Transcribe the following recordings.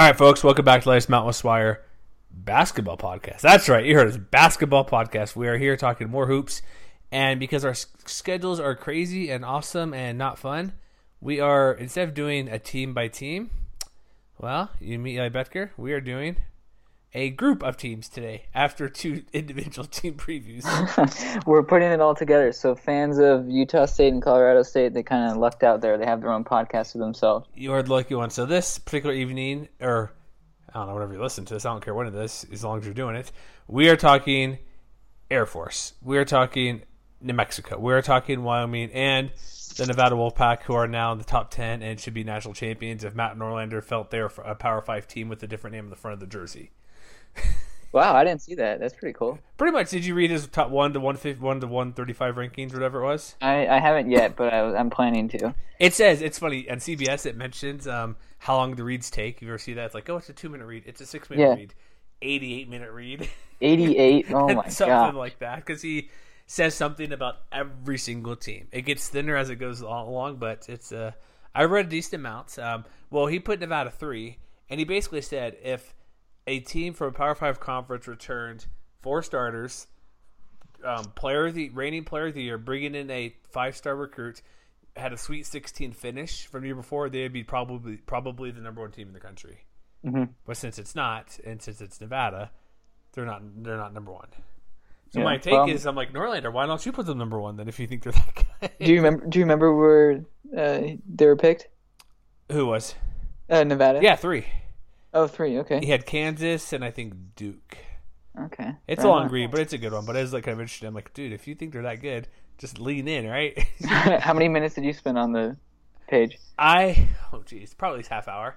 All right, folks, welcome back to latest Mount West Wire basketball podcast. That's right, you heard us, basketball podcast. We are here talking more hoops, and because our schedules are crazy and awesome and not fun, we are instead of doing a team by team, well, you meet Eli Betker, we are doing a group of teams today after two individual team previews. We're putting it all together. So fans of Utah State and Colorado State, they kind of lucked out there. They have their own podcast for themselves. you are the lucky one. So this particular evening, or I don't know, whenever you listen to this, I don't care when it is, as long as you're doing it. We are talking Air Force. We are talking New Mexico. We are talking Wyoming and the Nevada Wolfpack, who are now in the top ten and should be national champions. If Matt Norlander felt they're a Power Five team with a different name on the front of the jersey. Wow, I didn't see that. That's pretty cool. Pretty much, did you read his top one to one fifty, one to one thirty five rankings, whatever it was? I, I haven't yet, but I, I'm planning to. It says it's funny on CBS. It mentions um, how long the reads take. You ever see that? It's like, oh, it's a two minute read. It's a six minute Yeah. read. Eighty eight minute read. 88. Oh my something god. like that because he says something about every single team. It gets thinner as it goes along, but it's uh, I read a decent amount. Um, well, he put Nevada three, and he basically said if a team from a Power Five conference returned four starters, um, player of the reigning player of the year, bringing in a five star recruit, had a Sweet Sixteen finish from the year before, they'd be probably probably the number one team in the country. hmm But since it's not, and since it's Nevada, they're not they're not number one. So Yeah, my take well- is, I'm like Norlander. Why don't you put them number one then? If you think they're that good, Do you remember? Do you remember where uh, they were picked? who was? Uh, Nevada. Yeah, three. Oh, three. Okay. He had Kansas and I think Duke. Okay. It's a long enough. read, but it's a good one. But I was like kind of interesting. I'm like, dude, if you think they're that good, just lean in, right? How many minutes did you spend on the page? I oh geez, probably half hour.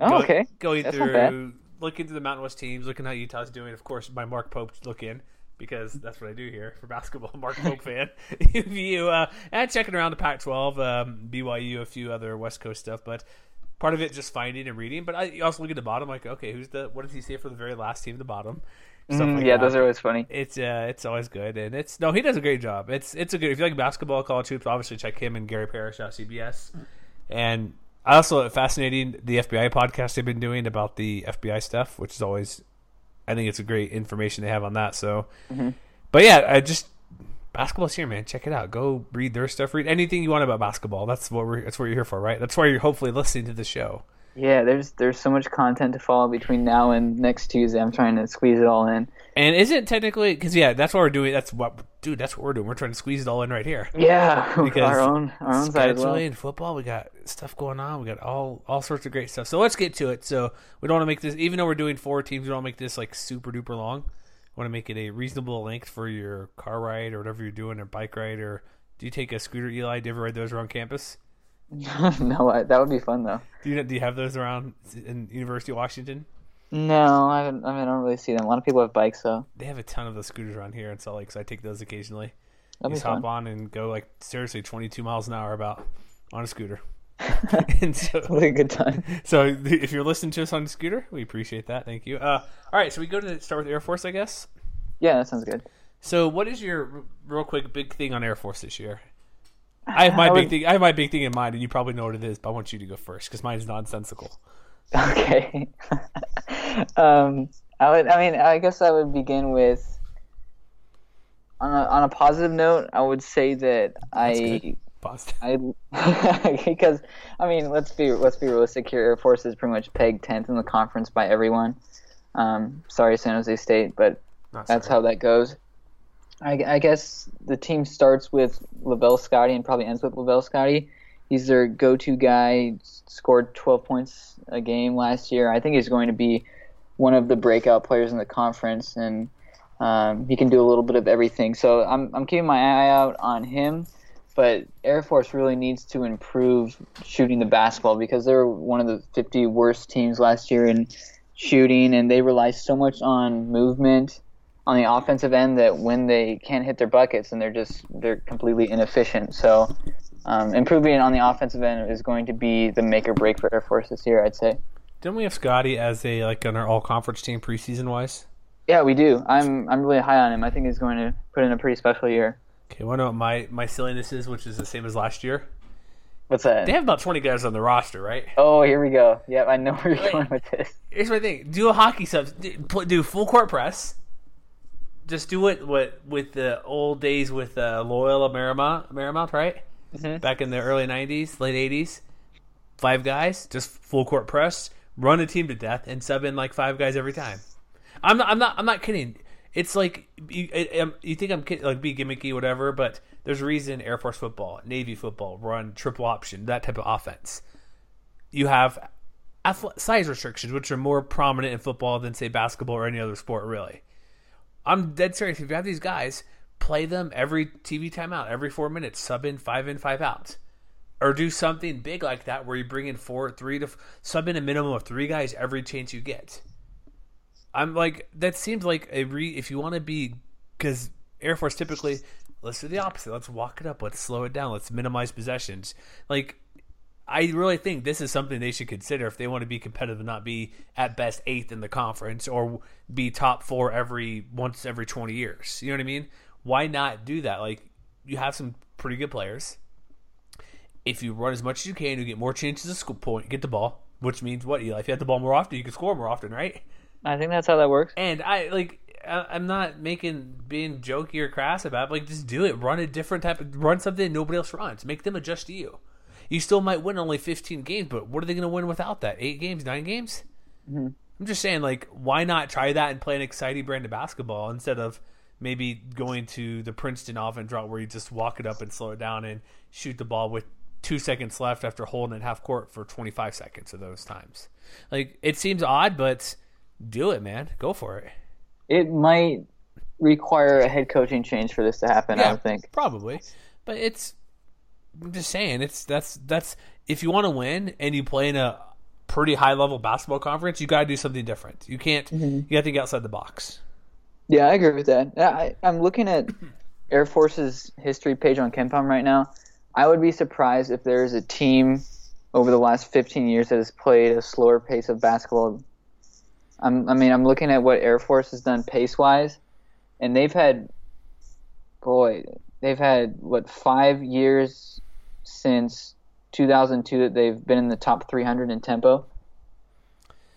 Oh, Go- okay. Going That's through, looking through the Mountain West teams, looking how Utah's doing. Of course, my Mark Pope look in because that's what I do here for basketball. Mark Pope fan. If you uh, and checking around the Pac-12, um, BYU, a few other West Coast stuff, but part of it just finding and reading. But I you also look at the bottom, like, okay, who's the what does he say for the very last team at the bottom? Mhm, like yeah, that those are always funny. it's uh, it's always good, and it's no, he does a great job. It's it's a good if you like basketball, college hoops, obviously check him and Gary Parrish out CBS, and I also fascinating the FBI podcast they've been doing about the FBI stuff, which is always, I think it's a great information they have on that. So, but yeah, I just basketball's here, man. Check it out. Go read their stuff. Read anything you want about basketball. That's what we're that's what you're here for, right? That's why you're hopefully listening to the show. Yeah, there's there's so much content to follow between now and next Tuesday. I'm trying to squeeze it all in. And is it technically because yeah, that's what we're doing. That's what dude. That's what we're doing. We're trying to squeeze it all in right here. Yeah, Because our own our own side as well. scheduling, football, we got stuff going on. We got all all sorts of great stuff. So let's get to it. So we don't want to make this, even though we're doing four teams, we don't make this like super duper long. Want to make it a reasonable length for your car ride or whatever you're doing, or bike ride, or do you take a scooter, Eli? Do you ever ride those around campus? no, I, that would be fun though. Do you do you have those around in University of Washington? No, I haven't. I mean, I don't really see them. A lot of people have bikes, though. They have a ton of those scooters around here in Salt Lake, so I take those occasionally. That'd You just hop on and go like seriously 22 miles an hour about on a scooter. and so, Really good time. So if you're listening to us on the scooter, we appreciate that. Thank you. Uh, all right, so we go to start with Air Force, I guess. Yeah, that sounds good. So what is your real quick big thing on Air Force this year? I have my I big would- thing. I have my big thing in mind, and you probably know what it is. But I want you to go first because mine is nonsensical. Okay. um, I would. I mean, I guess I would begin with. On a, on a positive note, I would say that I good. Boston. I because I mean let's be let's be realistic here. Air Force is pretty much pegged tenth in the conference by everyone. Um, sorry, San Jose State, but Not that's sorry. how that goes. I, I guess the team starts with Lavelle Scottie and probably ends with Lavelle Scottie. He's their go-to guy. Scored 12 points a game last year. I think he's going to be one of the breakout players in the conference, and um, he can do a little bit of everything. So I'm I'm keeping my eye out on him. But Air Force really needs to improve shooting the basketball because they're one of the 50 worst teams last year in shooting, and they rely so much on movement on the offensive end that when they can't hit their buckets, and they're just they're completely inefficient. So um, improving on the offensive end is going to be the make or break for Air Force this year, I'd say. Didn't we have Scottie as a like on our all conference team preseason wise? Yeah, we do. I'm I'm really high on him. I think he's going to put in a pretty special year. Okay, want to know what my my silliness is, which is the same as last year? What's that? They have about twenty guys on the roster, right? Oh, here we go. Yep, I know where you're going with this. Here's my thing: do a hockey sub, do full court press. Just do it what with the old days with uh, Loyola Marymount, Marymount, right? Mm-hmm. Back in the early '90s, late '80s, five guys, just full court press, run a team to death, and sub in like five guys every time. I'm not, I'm not, I'm not kidding. It's like you, you think I'm like be gimmicky, whatever, but there's a reason Air Force football, Navy football run triple option, that type of offense. You have size restrictions, which are more prominent in football than say basketball or any other sport, really. I'm dead serious. If you have these guys, play them every TV timeout, every four minutes, sub in five in, five out, or do something big like that where you bring in four, three to sub in a minimum of three guys every chance you get. I'm like that seems like a re if you want to be because Air Force typically let's do the opposite. Let's walk it up. Let's slow it down. Let's minimize possessions. Like I really think this is something they should consider if they want to be competitive and not be at best eighth in the conference or be top four every once every twenty years. You know what I mean? Why not do that? Like you have some pretty good players. If you run as much as you can, you get more chances to score point, get the ball, which means what? If you have the ball more often, you can score more often, right? I think that's how that works. And I like I'm not making being jokey or crass about it, like just do it. Run a different type of run something nobody else runs. Make them adjust to you. You still might win only 15 games, but what are they going to win without that? Eight games, nine games? Mm-hmm. I'm just saying, like, why not try that and play an exciting brand of basketball instead of maybe going to the Princeton offense route where you just walk it up and slow it down and shoot the ball with two seconds left after holding it half court for 25 seconds of those times. Like, it seems odd, but do it, man. Go for it. It might require a head coaching change for this to happen. Yeah, I would think probably, but it's. I'm just saying it's that's that's if you want to win and you play in a pretty high level basketball conference, you got to do something different. You can't. Mm-hmm. You have to get outside the box. Yeah, I agree with that. I, I'm looking at Air Force's history page on KenPom right now. I would be surprised if there is a team over the last 15 years that has played a slower pace of basketball I'm, I mean, I'm looking at what Air Force has done pace wise, and they've had, boy, they've had what five years since 2002 that they've been in the top 300 in tempo.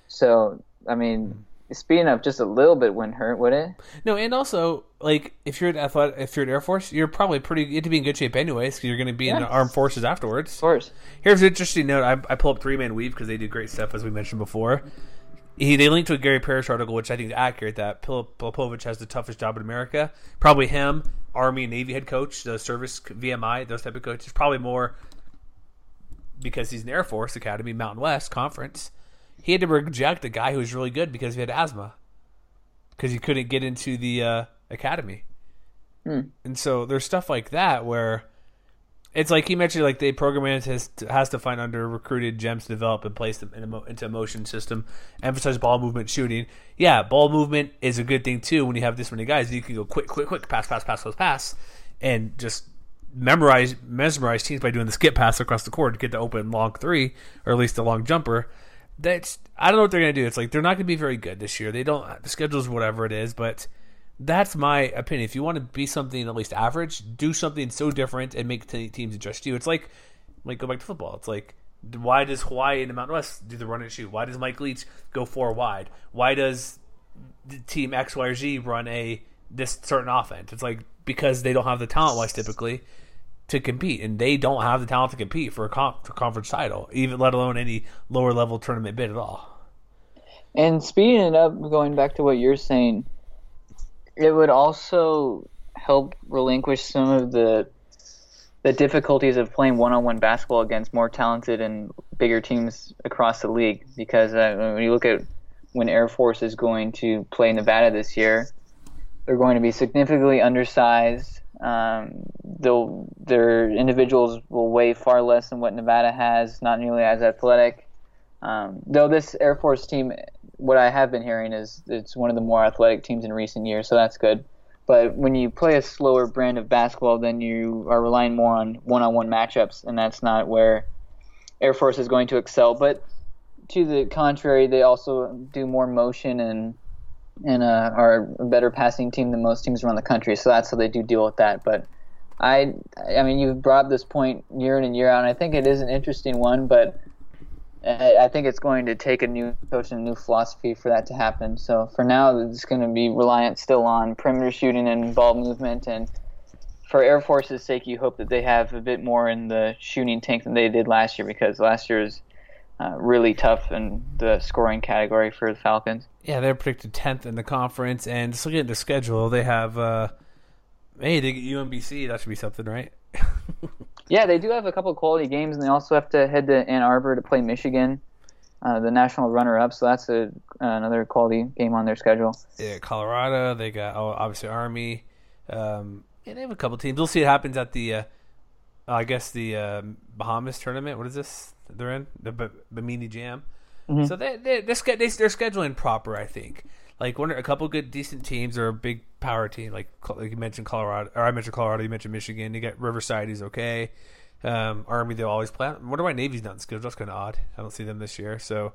So, I mean, speeding up just a little bit wouldn't hurt, would it? No, and also like if you're at athletic, if you're at Air Force, you're probably pretty you to be in good shape anyways because you're going to be yes. in the armed forces afterwards. Of course. Here's an interesting note. I, I pull up three man weave because they do great stuff as we mentioned before he they linked to a Gary Parrish article, which I think is accurate that Pilipovich has the toughest job in America. Probably him, Army and Navy head coach, the service VMI, those type of coaches. Probably more because he's an Air Force Academy, Mountain West Conference. He had to reject a guy who was really good because he had asthma, because he couldn't get into the uh, academy. Hmm. And so there's stuff like that where it's like he mentioned, like the program has to, has to find under recruited gems to develop and place them in a, into a motion system. Emphasize ball movement, shooting. Yeah, ball movement is a good thing too. When you have this many guys, you can go quick, quick, quick, pass, pass, pass, pass, pass, and just memorize, mesmerize teams by doing the skip pass across the court to get the open long three or at least a long jumper. That's I don't know what they're gonna do. It's like they're not gonna be very good this year. They don't the schedule's whatever it is, but that's my opinion. If you want to be something at least average, do something so different and make teams adjust to you. It's like, like go back to football. It's like, why does Hawaii in the Mountain West do the run and shoot? Why does Mike Leach go four wide? Why does team X, Y, or Z run a this certain offense? It's like because they don't have the talent wise typically to compete, and they don't have the talent to compete for a conference title, even let alone any lower level tournament bid at all. And speeding it up, going back to what you're saying it would also help relinquish some of the the difficulties of playing one-on-one basketball against more talented and bigger teams across the league. Because uh, when you look at when Air Force is going to play Nevada this year, they're going to be significantly undersized. Um, they'll, their individuals will weigh far less than what Nevada has, not nearly as athletic. Um, though this Air Force team, what I have been hearing is it's one of the more athletic teams in recent years, so that's good. But when you play a slower brand of basketball, then you are relying more on one-on-one matchups, and that's not where Air Force is going to excel. But to the contrary, they also do more motion and and uh, are a better passing team than most teams around the country. So that's how they do deal with that. But I, I mean, you've brought this point year in and year out, and I think it is an interesting one. But I think it's going to take a new coach and a new philosophy for that to happen. So for now, it's going to be reliant still on perimeter shooting and ball movement. And for Air Force's sake, you hope that they have a bit more in the shooting tank than they did last year because last year uh, really tough in the scoring category for the Falcons. Yeah, they're predicted tenth in the conference, and just looking at the schedule, they have. Uh, hey, they get UMBC. That should be something, right? yeah, they do have a couple of quality games, and they also have to head to Ann Arbor to play Michigan, uh, the national runner-up. So that's a, another quality game on their schedule. Yeah, Colorado. They got oh, obviously Army. Um, yeah, they have a couple teams. We'll see what happens at the. Uh, I guess the uh, Bahamas tournament. What is this? They're in the B- Bimini Jam. Mm-hmm. So they they they're, they they're scheduling proper. I think like one a couple good decent teams or a big power team. Like, like you mentioned Colorado or I mentioned Colorado you mentioned Michigan. You got Riverside he's okay. Um, Army they'll always play I wonder why Navy's not in schedule? That's kind of odd. I don't see them this year so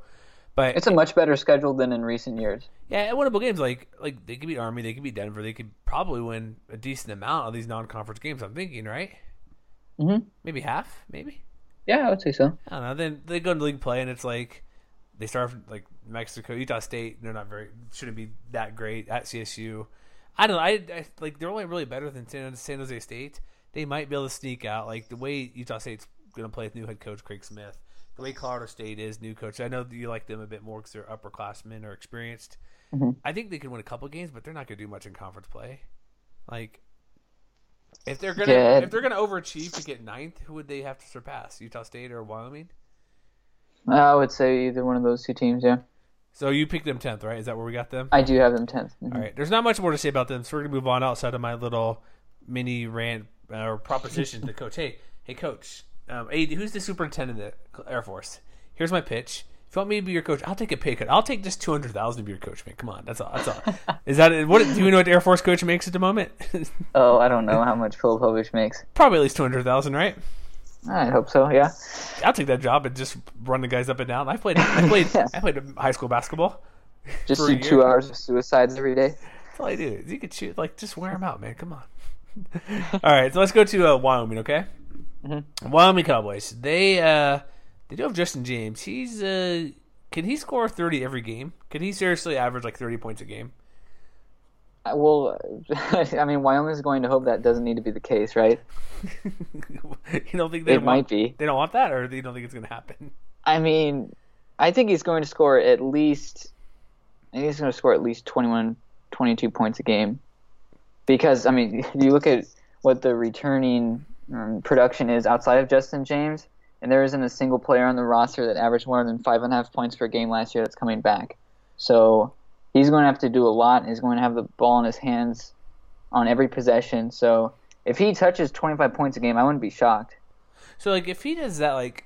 but it's a much better schedule than in recent years. Yeah and winnable games like like they could beat Army they could beat Denver they could probably win a decent amount of these non-conference games I'm thinking right? Mm-hmm. maybe half maybe? Yeah I would say so. I don't know then they go into league play and it's like they start like Mexico, Utah State. They're not very shouldn't be that great at CSU. I don't know. I, I like they're only really better than San, San Jose State. They might be able to sneak out. Like the way Utah State's going to play with new head coach Craig Smith, the way Colorado State is new coach. I know you like them a bit more because they're upperclassmen or experienced. Mm-hmm. I think they can win a couple games, but they're not going to do much in conference play. Like if they're gonna if they're gonna overachieve to get ninth, who would they have to surpass? Utah State or Wyoming? I would say either one of those two teams. Yeah. So you picked them tenth, right? Is that where we got them? I do have them 10th mm-hmm. All right. There's not much more to say about them, so we're gonna move on outside of my little mini rant uh, or proposition to coach. Hey, hey, coach. Um, hey, who's the superintendent of the Air Force? Here's my pitch. If you want me to be your coach, I'll take a pay cut. I'll take just two hundred thousand to be your coach, man. Come on, that's all. That's all. Is that what? Do you know what Air Force coach makes at the moment? oh, I don't know how much Pilipovich makes. Probably at least two hundred thousand, right? I hope so. Yeah. I'll take that job and just run the guys up and down. I played. I played. yeah. I played high school basketball. Just do two hours of suicides every day. That's all I do. You could shoot like just wear them out, man. Come on. all right, so let's go to uh, Wyoming. Okay. Mm-hmm. Wyoming Cowboys. They uh they do have Justin James. He's uh can he score thirty every game? Can he seriously average like thirty points a game? Well, I mean, Wyoming's going to hope that doesn't need to be the case, right? you don't think they it want, might be? They don't want that, or they don't think it's going to happen? I mean, I think he's going to score at least. I think he's going to score at least 21, 22 points a game, because I mean, you look at what the returning um, production is outside of Justin James, and there isn't a single player on the roster that averaged more than five and a half points per game last year that's coming back. So he's going to have to do a lot. He's going to have the ball in his hands on every possession. So if he touches 25 points a game, I wouldn't be shocked. So like if he does that, like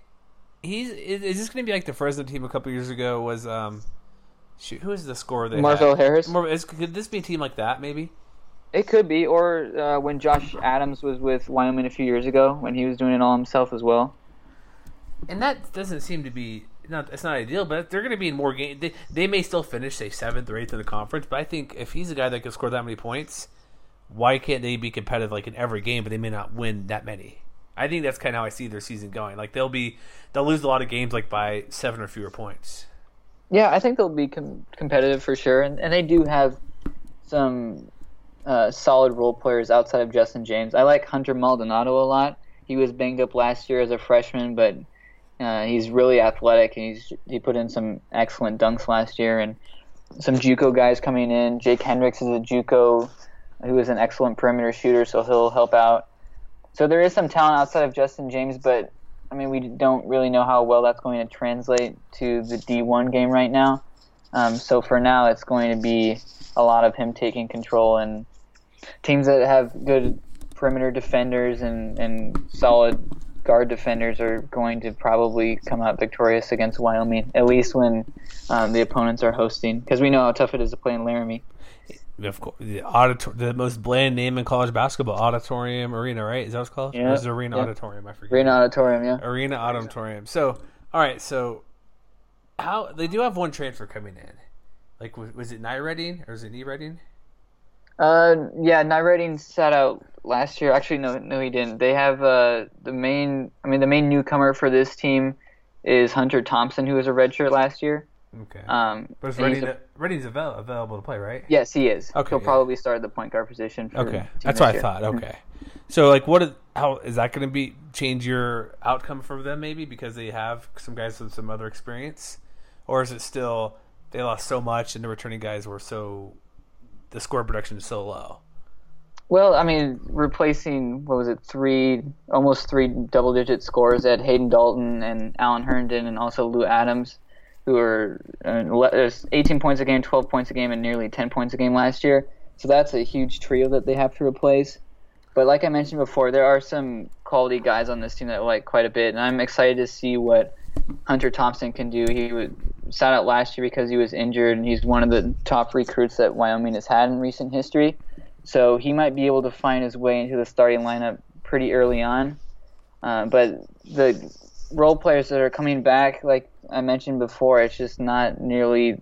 he's is, is this going to be like the Fresno team a couple years ago was um shoot who is the scorer they Marvelle Harris. Mar- is, could this be a team like that maybe? It could be, or uh, when Josh Adams was with Wyoming a few years ago, when he was doing it all himself as well. And that doesn't seem to be not it's not ideal, but they're going to be in more games. They, they may still finish say seventh or eighth in the conference, but I think if he's a guy that can score that many points, why can't they be competitive like in every game? But they may not win that many. I think that's kind of how I see their season going. Like they'll be they'll lose a lot of games like by seven or fewer points. Yeah, I think they'll be com- competitive for sure, and and they do have some uh, solid role players outside of Justin James. I like Hunter Maldonado a lot. He was banged up last year as a freshman, but uh, he's really athletic, and he's he put in some excellent dunks last year, and some JUCO guys coming in. Jake Hendricks is a JUCO who is an excellent perimeter shooter, so he'll help out. So there is some talent outside of Justin James, but I mean we don't really know how well that's going to translate to the D1 game right now. Um, so for now, it's going to be a lot of him taking control and teams that have good perimeter defenders and, and solid guard defenders are going to probably come out victorious against Wyoming, at least when um, the opponents are hosting, because we know how tough it is to play in Laramie. Of course, the auditor- the most bland name in college basketball, Auditorium Arena, right? Is that what it's called? Yeah, Or is it Arena yeah. Auditorium? I forget. Arena Auditorium, yeah. Arena Auditorium. So, all right. So, how they do have one transfer coming in? Like, was, was it Nye Redding or is it E Redding? Uh, yeah, Nye Redding sat out last year. Actually, no, no, he didn't. They have uh, the main. I mean, the main newcomer for this team is Hunter Thompson, who was a redshirt last year. Okay. Um, but is Redding, a- Redding's avail- available to play, right? yes, he is. Okay, He'll yeah. probably start at the point guard position. For Okay, that's what I thought. Okay, so like, what is how is that going to be change your outcome for them? Maybe because they have some guys with some other experience, or is it still they lost so much and the returning guys were so the score production is so low? Well, I mean, replacing what was it, three, almost three double-digit scores at Hayden Dalton and Alan Herndon, and also Lou Adams, who are uh, uh, 18 points a game, 12 points a game, and nearly 10 points a game last year. So that's a huge trio that they have to replace. But like I mentioned before, there are some quality guys on this team that I like quite a bit, and I'm excited to see what Hunter Thompson can do. He was, sat out last year because he was injured, and he's one of the top recruits that Wyoming has had in recent history. So he might be able to find his way into the starting lineup pretty early on. Uh, but the role players that are coming back, like I mentioned before, it's just not nearly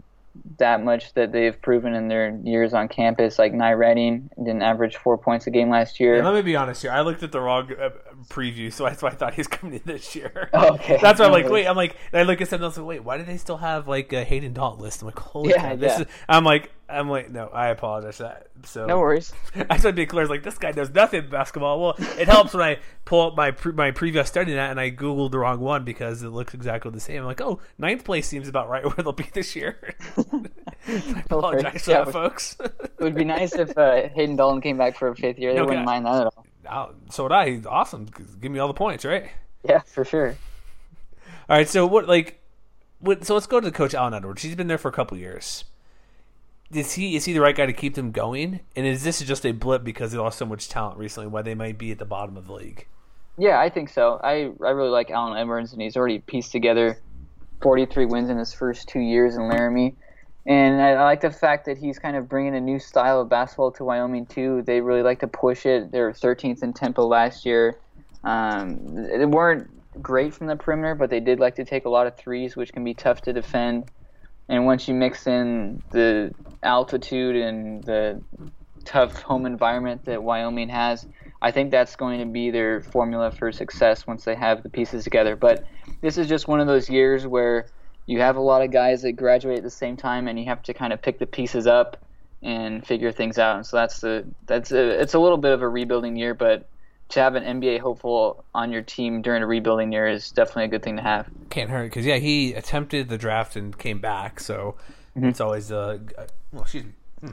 that much that they've proven in their years on campus. Like Nye Redding didn't average four points a game last year. Let me be honest here. I looked at the wrong preview, so that's why I thought he's coming in this year. Okay. that's why I'm like, wait. I'm like, and I look at something else. Like, wait, why do they still have like a Hayden Dalton list? I'm like, holy Yeah, cow, this yeah. is. I'm like, I'm like, no, I apologize for that. So no worries. I to be clear. Like, this guy knows nothing basketball. Well, it helps when I pull up my pre- my previous study that and I googled the wrong one because it looks exactly the same. I'm like, oh, ninth place seems about right where they'll be this year. I apologize for Yeah, that, folks. It would be nice if uh, Hayden Dalton came back for a fifth year. They Okay. wouldn't mind that at all. Oh, so would I. He's awesome. Give me all the points, right? Yeah, for sure. All right. So what, like, what? So let's go to Coach Allen Edwards. He's been there for a couple years. Is he is he the right guy to keep them going? And is this just a blip because they lost so much talent recently? Why they might be at the bottom of the league? Yeah, I think so. I I really like Allen Edwards, and he's already pieced together 43 wins in his first two years in Laramie. And I, I like the fact that he's kind of bringing a new style of basketball to Wyoming too. They really like to push it. They were 13th in tempo last year. Um, they weren't great from the perimeter, but they did like to take a lot of threes, which can be tough to defend. And once you mix in the altitude and the tough home environment that Wyoming has, I think that's going to be their formula for success once they have the pieces together. But this is just one of those years where you have a lot of guys that graduate at the same time, and you have to kind of pick the pieces up and figure things out. And so that's the that's a, it's a little bit of a rebuilding year, but to have an NBA hopeful on your team during a rebuilding year is definitely a good thing to have. Can't hurt because yeah, he attempted the draft and came back, so it's always a well, excuse me, Hmm.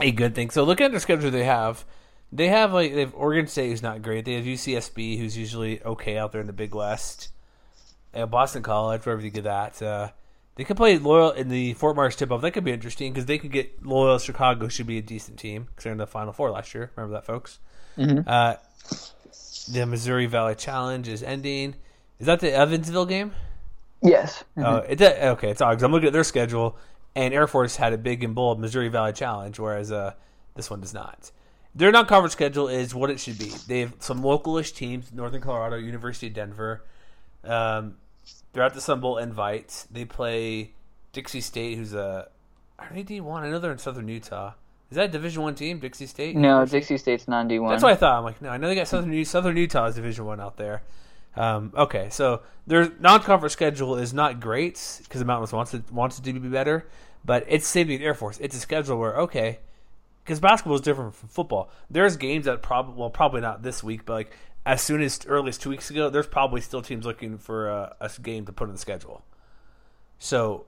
a good thing. So looking at the schedule they have, they have like they have Oregon State who's not great. They have UCSB who's usually okay out there in the Big West. Have Boston College, wherever you get that. Uh, they could play Loyola in the Fort Myers tip off. That could be interesting because they could get Loyola Chicago should be a decent team because they're in the Final Four last year. Remember that, folks. Uh, the Missouri Valley Challenge is ending. Is that the Evansville game? Yes. Oh, it's a, okay. It's odd I'm looking at their schedule, and Air Force had a big and bold Missouri Valley Challenge, whereas uh, this one does not. Their non-conference schedule is what it should be. They have some localish teams: Northern Colorado, University of Denver. Um, they're at the Sun Bowl invite. They play Dixie State, who's a are they D one? I know they're in Southern Utah. Is that a Division one team, Dixie State? No, Dixie State's non D one. That's what I thought. I'm like, no, I know they got Southern Southern Utah is Division One out there. Um, okay, so their non-conference schedule is not great because the Mountains wants it wants it to be better, but it's saving the Air Force. It's a schedule where okay, because basketball is different from football. There's games that probably well probably not this week, but like as soon as early as two weeks ago, there's probably still teams looking for a, a game to put in the schedule. So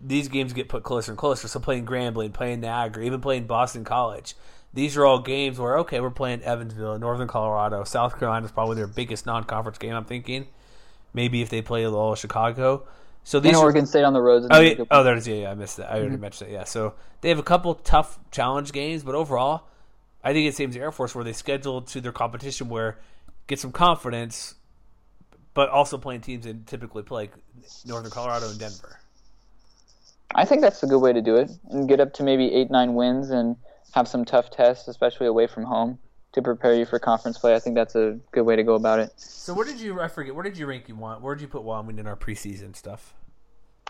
these games get put closer and closer. So playing Grambling, playing Niagara, even playing Boston College. These are all games where okay, we're playing Evansville, Northern Colorado, South Carolina is probably their biggest non-conference game. I'm thinking maybe if they play a little Chicago. So these and are, Oregon State on the road. Oh yeah, oh there's yeah, yeah I missed that. I already mm-hmm. mentioned that. Yeah, so they have a couple tough challenge games, but overall, I think it's the Air Force where they schedule to their competition where get some confidence, but also playing teams that typically play Northern Colorado and Denver. I think that's a good way to do it and get up to maybe eight, nine wins and have some tough tests, especially away from home, to prepare you for conference play. I think that's a good way to go about it. So where did you? I forget. Where did you rank you want? Where did you put Wyoming in our preseason stuff?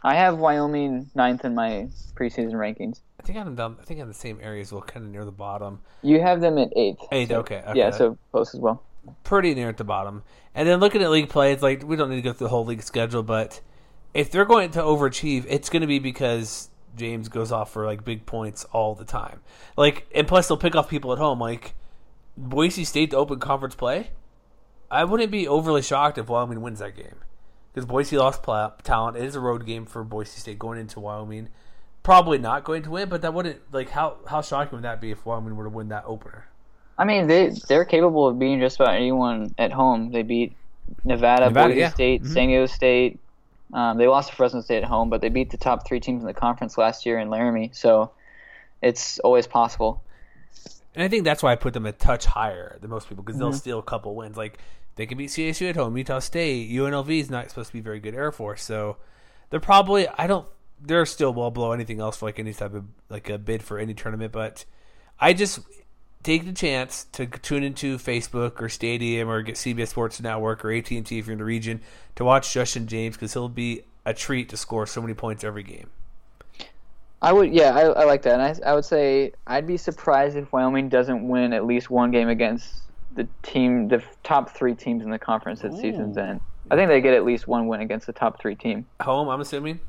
I have Wyoming ninth in my preseason rankings. I think I'm down. I think I'm in the same area as well, kind of near the bottom. You have them at eighth. Eighth, so, okay, okay. Yeah, so close as well. Pretty near at the bottom. And then looking at league play, it's like we don't need to go through the whole league schedule, but if they're going to overachieve, it's going to be because James goes off for like big points all the time. Like, and plus they'll pick off people at home. Like Boise State to open conference play. I wouldn't be overly shocked if Wyoming wins that game because Boise lost pl- talent. It is a road game for Boise State going into Wyoming. Probably not going to win, but that wouldn't like how how shocking would that be if Wyoming were to win that opener? I mean, they they're capable of beating just about anyone at home. They beat Nevada, Nevada, Boise yeah. State, Mhm. San Diego State. Um, they lost to Fresno State at home, but they beat the top three teams in the conference last year in Laramie. So it's always possible. And I think that's why I put them a touch higher than most people because they'll Mhm. steal a couple wins. Like they can beat CSU at home, Utah State, UNLV is not supposed to be very good Air Force, so they're probably I don't they're still well below anything else for like any type of like a bid for any tournament. But I just take the chance to tune into Facebook or Stadium or get CBS Sports Network or AT and T if you're in the region to watch Justin James because he'll be a treat to score so many points every game. I would, yeah, I, I like that. And I, I would say I'd be surprised if Wyoming doesn't win at least one game against the team, the top three teams in the conference at season's end. I think they get at least one win against the top three team. Home, I'm assuming.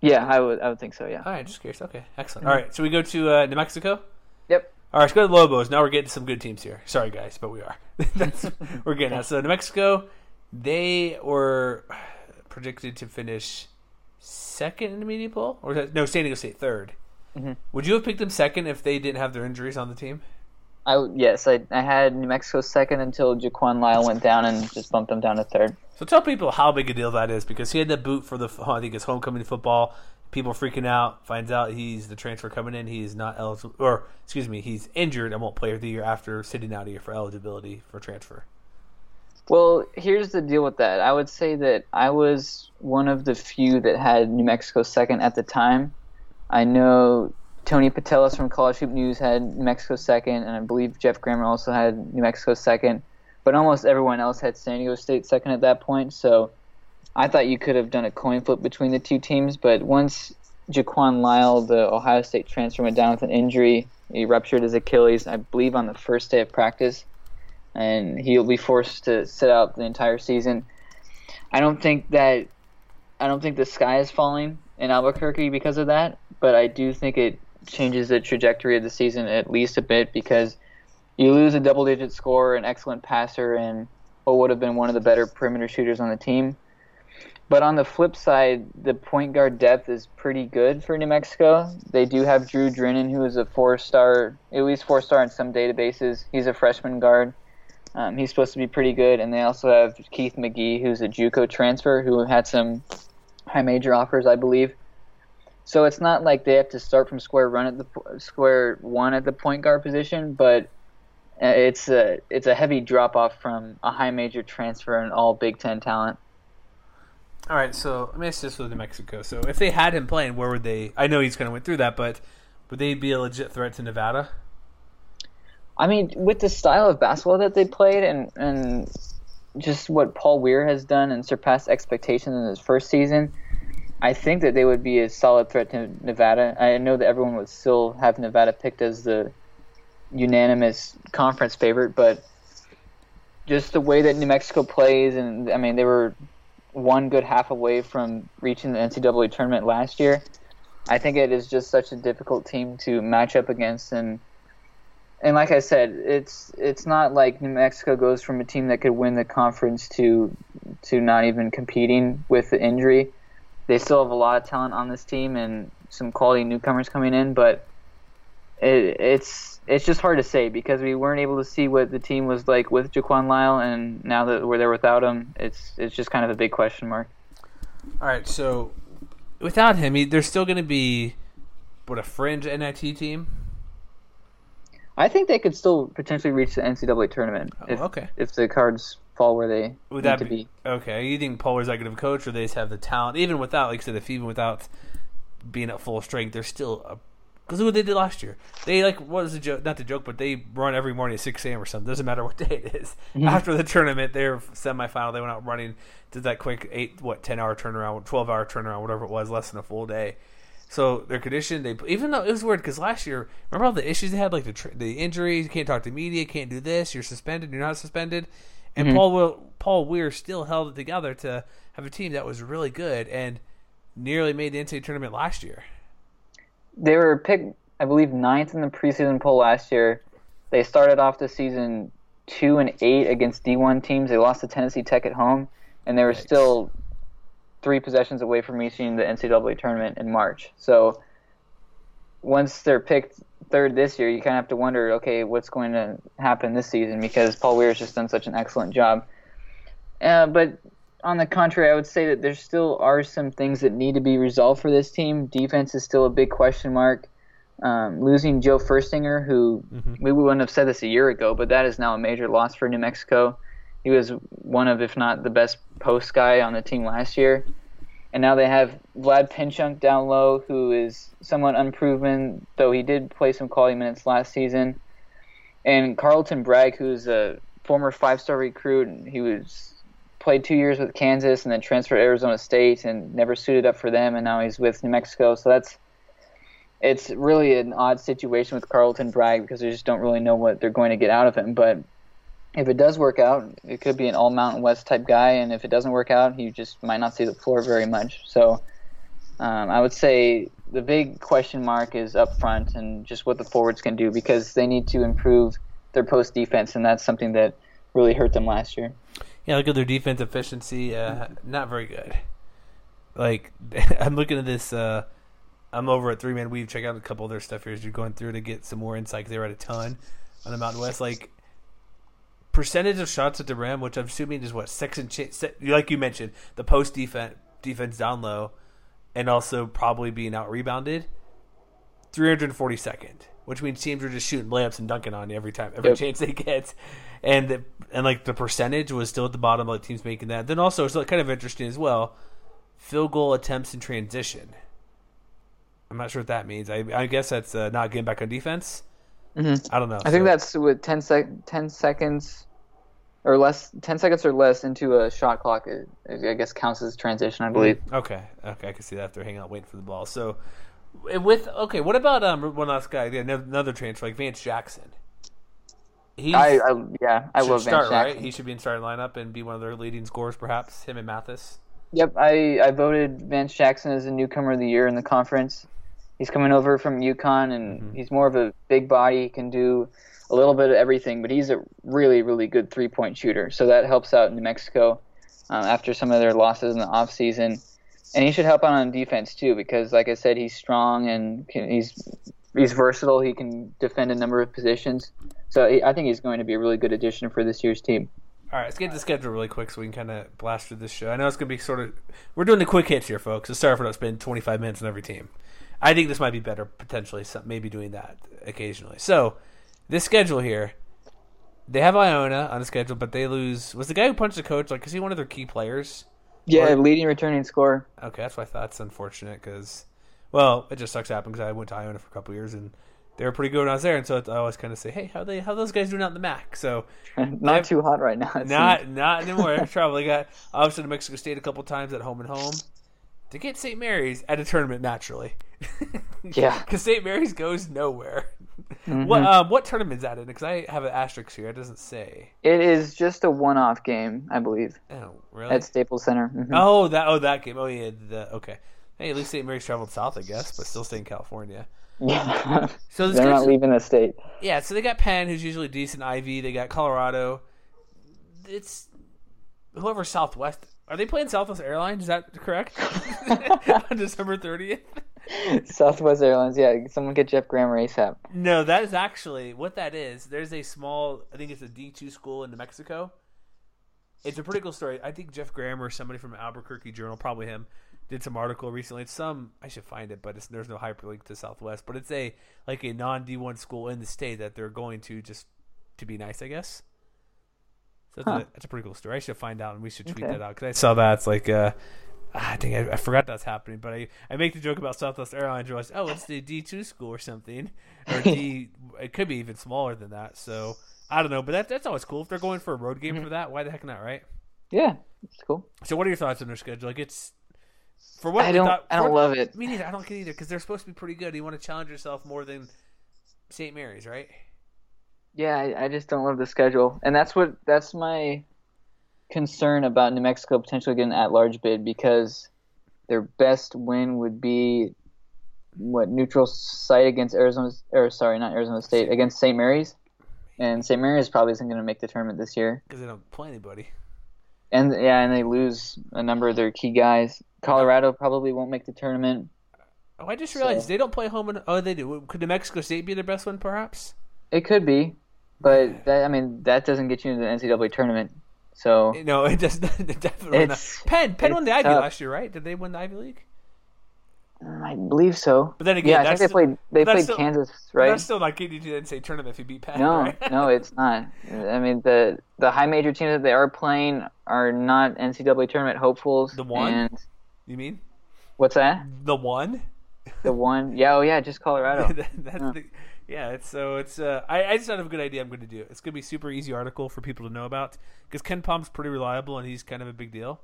Yeah, I would, I would think so. Yeah. All right, just curious. Okay, excellent. All right, so we go to uh, New Mexico. Yep. All right, let's go to the Lobos. Now we're getting some good teams here. Sorry, guys, but we are. We're getting at. So New Mexico, they were predicted to finish second in the media poll, or that, no, San Diego State 3rd Mhm. Would you have picked them second if they didn't have their injuries on the team? I would- yes, I, I had New Mexico second until Jaquan Lyle went down and just bumped them down to third. So tell people how big a deal that is because he had the boot for the I think it's homecoming football. People freaking out. Finds out he's the transfer coming in. He is not eligible, or excuse me, he's injured and won't play the year after sitting out a year for eligibility for transfer. Well, here's the deal with that. I would say that I was one of the few that had New Mexico second at the time. I know Tony Patelis from College Hoop News had New Mexico second, and I believe Geoff Grammer also had New Mexico second. But almost everyone else had San Diego State second at that point. So I thought you could have done a coin flip between the two teams. But once Jaquan Lyle, the Ohio State transfer, went down with an injury, he ruptured his Achilles, I believe, on the first day of practice and he'll be forced to sit out the entire season. I don't think that I don't think the sky is falling in Albuquerque because of that, but I do think it changes the trajectory of the season at least a bit because you lose a double digit scorer, an excellent passer, and what would have been one of the better perimeter shooters on the team. But on the flip side, the point guard depth is pretty good for New Mexico. They do have Drue Drinnon, who is a four star, at least four star in some databases. He's a freshman guard. Um, he's supposed to be pretty good, and they also have Keith McGee, who's a JUCO transfer who had some high major offers, I believe. So it's not like they have to start from square run at the square one at the point guard position, but uh, it's a it's a heavy drop off from a high major transfer and all Big Ten talent. All right, so let me ask this with New Mexico. So if they had him playing, where would they? I know he's kind of went through that, but would they be a legit threat to Nevada? I mean, with the style of basketball that they played and and just what Paul Weir has done and surpassed expectations in his first season, I think that they would be a solid threat to Nevada. I know that everyone would still have Nevada picked as the unanimous conference favorite, but just the way that New Mexico plays, and I mean, they were one good half away from reaching the NCAA tournament last year. I think it is just such a difficult team to match up against, and and like I said, it's it's not like New Mexico goes from a team that could win the conference to to not even competing with the injury. They still have a lot of talent on this team and some quality newcomers coming in, but it, it's it's just hard to say because we weren't able to see what the team was like with Jaquan Lyle, and now that we're there without him, it's it's just kind of a big question mark. All right, so without him, he, there's still going to be what a fringe NIT team. I think they could still potentially reach the NCAA tournament oh, if, Oh, okay. if the cards fall where they Would need that to be, be. okay? You think Paul is that good of a coach, or they just have the talent? Even without, like I said, if even without being at full strength, they're still a because look what they did last year. They like what was the joke? Not the joke, but they run every morning at six a.m. or something. Doesn't matter what day it is. Mm-hmm. After the tournament, their semifinal, they went out running, did that quick eight what ten hour turnaround, twelve hour turnaround, whatever it was, less than a full day. So their condition, they even though it was weird because last year, remember all the issues they had, like the the injuries, you can't talk to media, can't do this, you're suspended, you're not suspended, and mm-hmm. Paul Will, Paul Weir still held it together to have a team that was really good and nearly made the NCAA tournament last year. They were picked, I believe, ninth in the preseason poll last year. They started off the season two and eight against D1 teams. They lost to Tennessee Tech at home, and they were Yikes. still three possessions away from reaching the NCAA tournament in March. So once they're picked third this year, you kind of have to wonder, okay, what's going to happen this season because Paul Weir's just done such an excellent job. Uh, but on the contrary, I would say that there still are some things that need to be resolved for this team. Defense is still a big question mark. Um, losing Joe Furstinger, who we wouldn't have said this a year ago, but that is now a major loss for New Mexico. He was one of, if not the best post guy on the team last year. And now they have Vlad Pinchuk down low, who is somewhat unproven, though he did play some quality minutes last season. And Carlton Bragg, who's a former five-star recruit. and He was played two years with Kansas and then transferred to Arizona State and never suited up for them, and now he's with New Mexico. So that's it's really an odd situation with Carlton Bragg because they just don't really know what they're going to get out of him. But if it does work out, it could be an all Mountain West type guy, and if it doesn't work out, he just might not see the floor very much. So um, I would say the big question mark is up front and just what the forwards can do because they need to improve their post defense, and that's something that really hurt them last year. Yeah, look at their defense efficiency. Uh, not very good. Like I'm looking at this. Uh, I'm over at Three Man Weave. Check out a couple of their stuff here as you're going through to get some more insight. 'cause they were at a ton on the Mountain West. Like percentage of shots at the rim, which I'm assuming is what second, cha- se- like you mentioned, the post defense defense down low, and also probably being out rebounded. 342nd, which means teams are just shooting layups and dunking on you every time, every Yep. chance they get, and the, and like the percentage was still at the bottom, like teams making that. Then also it's kind of interesting as well, field goal attempts in transition. I'm not sure what that means. I, I guess that's uh, not getting back on defense. Mhm. I don't know. I think that's with 10, sec- 10 seconds or less, 10 seconds or less into a shot clock, it, I guess counts as transition, I believe. Okay, okay, I can see that. They're hanging out waiting for the ball. So, with okay, what about um one last guy? Yeah, another transfer like Vance Jackson. He's, I, I yeah, I love start Vance right. Jackson. He should be in starting lineup and be one of their leading scorers, perhaps him and Mathis. Yep, I, I voted Vance Jackson as a newcomer of the year in the conference. He's coming over from UConn, and Mm-hmm. he's more of a big body. He can do a little bit of everything, but he's a really, really good three point shooter. So that helps out New Mexico um, after some of their losses in the off season. And he should help out on defense too, because like I said, he's strong and can, he's he's versatile. He can defend a number of positions. So he, I think he's going to be a really good addition for this year's team. All right, let's get to the schedule really quick so we can kind of blast through this show. I know it's going to be sort of we're doing the quick hits here, folks. So sorry for not spending 25 minutes on every team. I think this might be better potentially, maybe doing that occasionally. So this schedule here, they have Iona on the schedule, but they lose. Was the guy who punched the coach like? Is he one of their key players? Yeah, Or- leading returning scorer. Okay, that's why I thought that's unfortunate because, well, it just sucks to happen because I went to Iona for a couple years and they were pretty good when I was there, and so I always kind of say, hey, how they how those guys doing out in the MAAC? So Not Yep. too hot right now. not seems. not anymore. I travel. They got obviously to Mexico State a couple times at home and home to get St. Mary's at a tournament naturally. Yeah. because St. Mary's goes nowhere. Mm-hmm. What um, what tournament is that in? Because I have an asterisk here. It doesn't say. It is just a one-off game, I believe, Oh, really? at Staples Center. Mhm. Oh, that oh that game. Oh yeah, the okay. Hey, at least St. Mary's traveled south, I guess, but still stay in California. Yeah, So they're not leaving the state. Yeah, so they got Penn, who's usually decent. Ivy, they got Colorado. It's whoever Southwest. Are they playing Southwest Airlines? Is that correct? On December thirtieth. Southwest Airlines. Yeah, someone get Geoff Grammer ASAP. No, that is actually what that is. There's a small, I think it's a D two school in New Mexico. It's a pretty cool story. I think Geoff Grammer or somebody from Albuquerque Journal, probably him, did some article recently. It's some I should find it, but there's no hyperlink to Southwest. But it's a like a non D one school in the state that they're going to just to be nice, I guess. So that's, huh. a, that's a pretty cool story. I should find out and we should tweet okay. that out because I saw that. It's like uh, I think I, I, forgot that's happening, but I, I make the joke about Southwest Airlines. Realize, oh, it's the D two school or something, or D. it could be even smaller than that. So I don't know, but that, that's always cool. If they're going for a road game mm-hmm. for that, why the heck not, right? Yeah, it's cool. So, what are your thoughts on their schedule? Like, it's for what I don't. Thought, I don't love it. Me neither. I don't get either because they're supposed to be pretty good. You want to challenge yourself more than St. Mary's, right? Yeah, I, I just don't love the schedule, and that's what that's my concern about New Mexico potentially getting at large bid because their best win would be what neutral site against Arizona or sorry, not Arizona State against St. Mary's, and St. Mary's probably isn't going to make the tournament this year because they don't play anybody. And yeah, and they lose a number of their key guys. Colorado probably won't make the tournament. Oh, I just realized so. they don't play home. And, oh, they do. Could New Mexico State be their best one, perhaps? It could be, but that, I mean that doesn't get you into the NCAA tournament. So no, it does definitely not. Penn Penn won the Ivy tough. last year, right? Did they win the Ivy League? I believe so. But then again, yeah, I think they played. They played still, Kansas, right? That's still not getting you to the NCAA tournament if you beat Penn. No, right? no, it's not. I mean, the the high major teams that they are playing are not NCAA tournament hopefuls. The one. And, you mean? What's that? The one. The one. Yeah. Oh, yeah. Just Colorado. that, yeah. The, yeah. It's so it's. Uh, I I just don't have a good idea. I'm going to do. It's going to be super easy article for people to know about because KenPom's pretty reliable and he's kind of a big deal.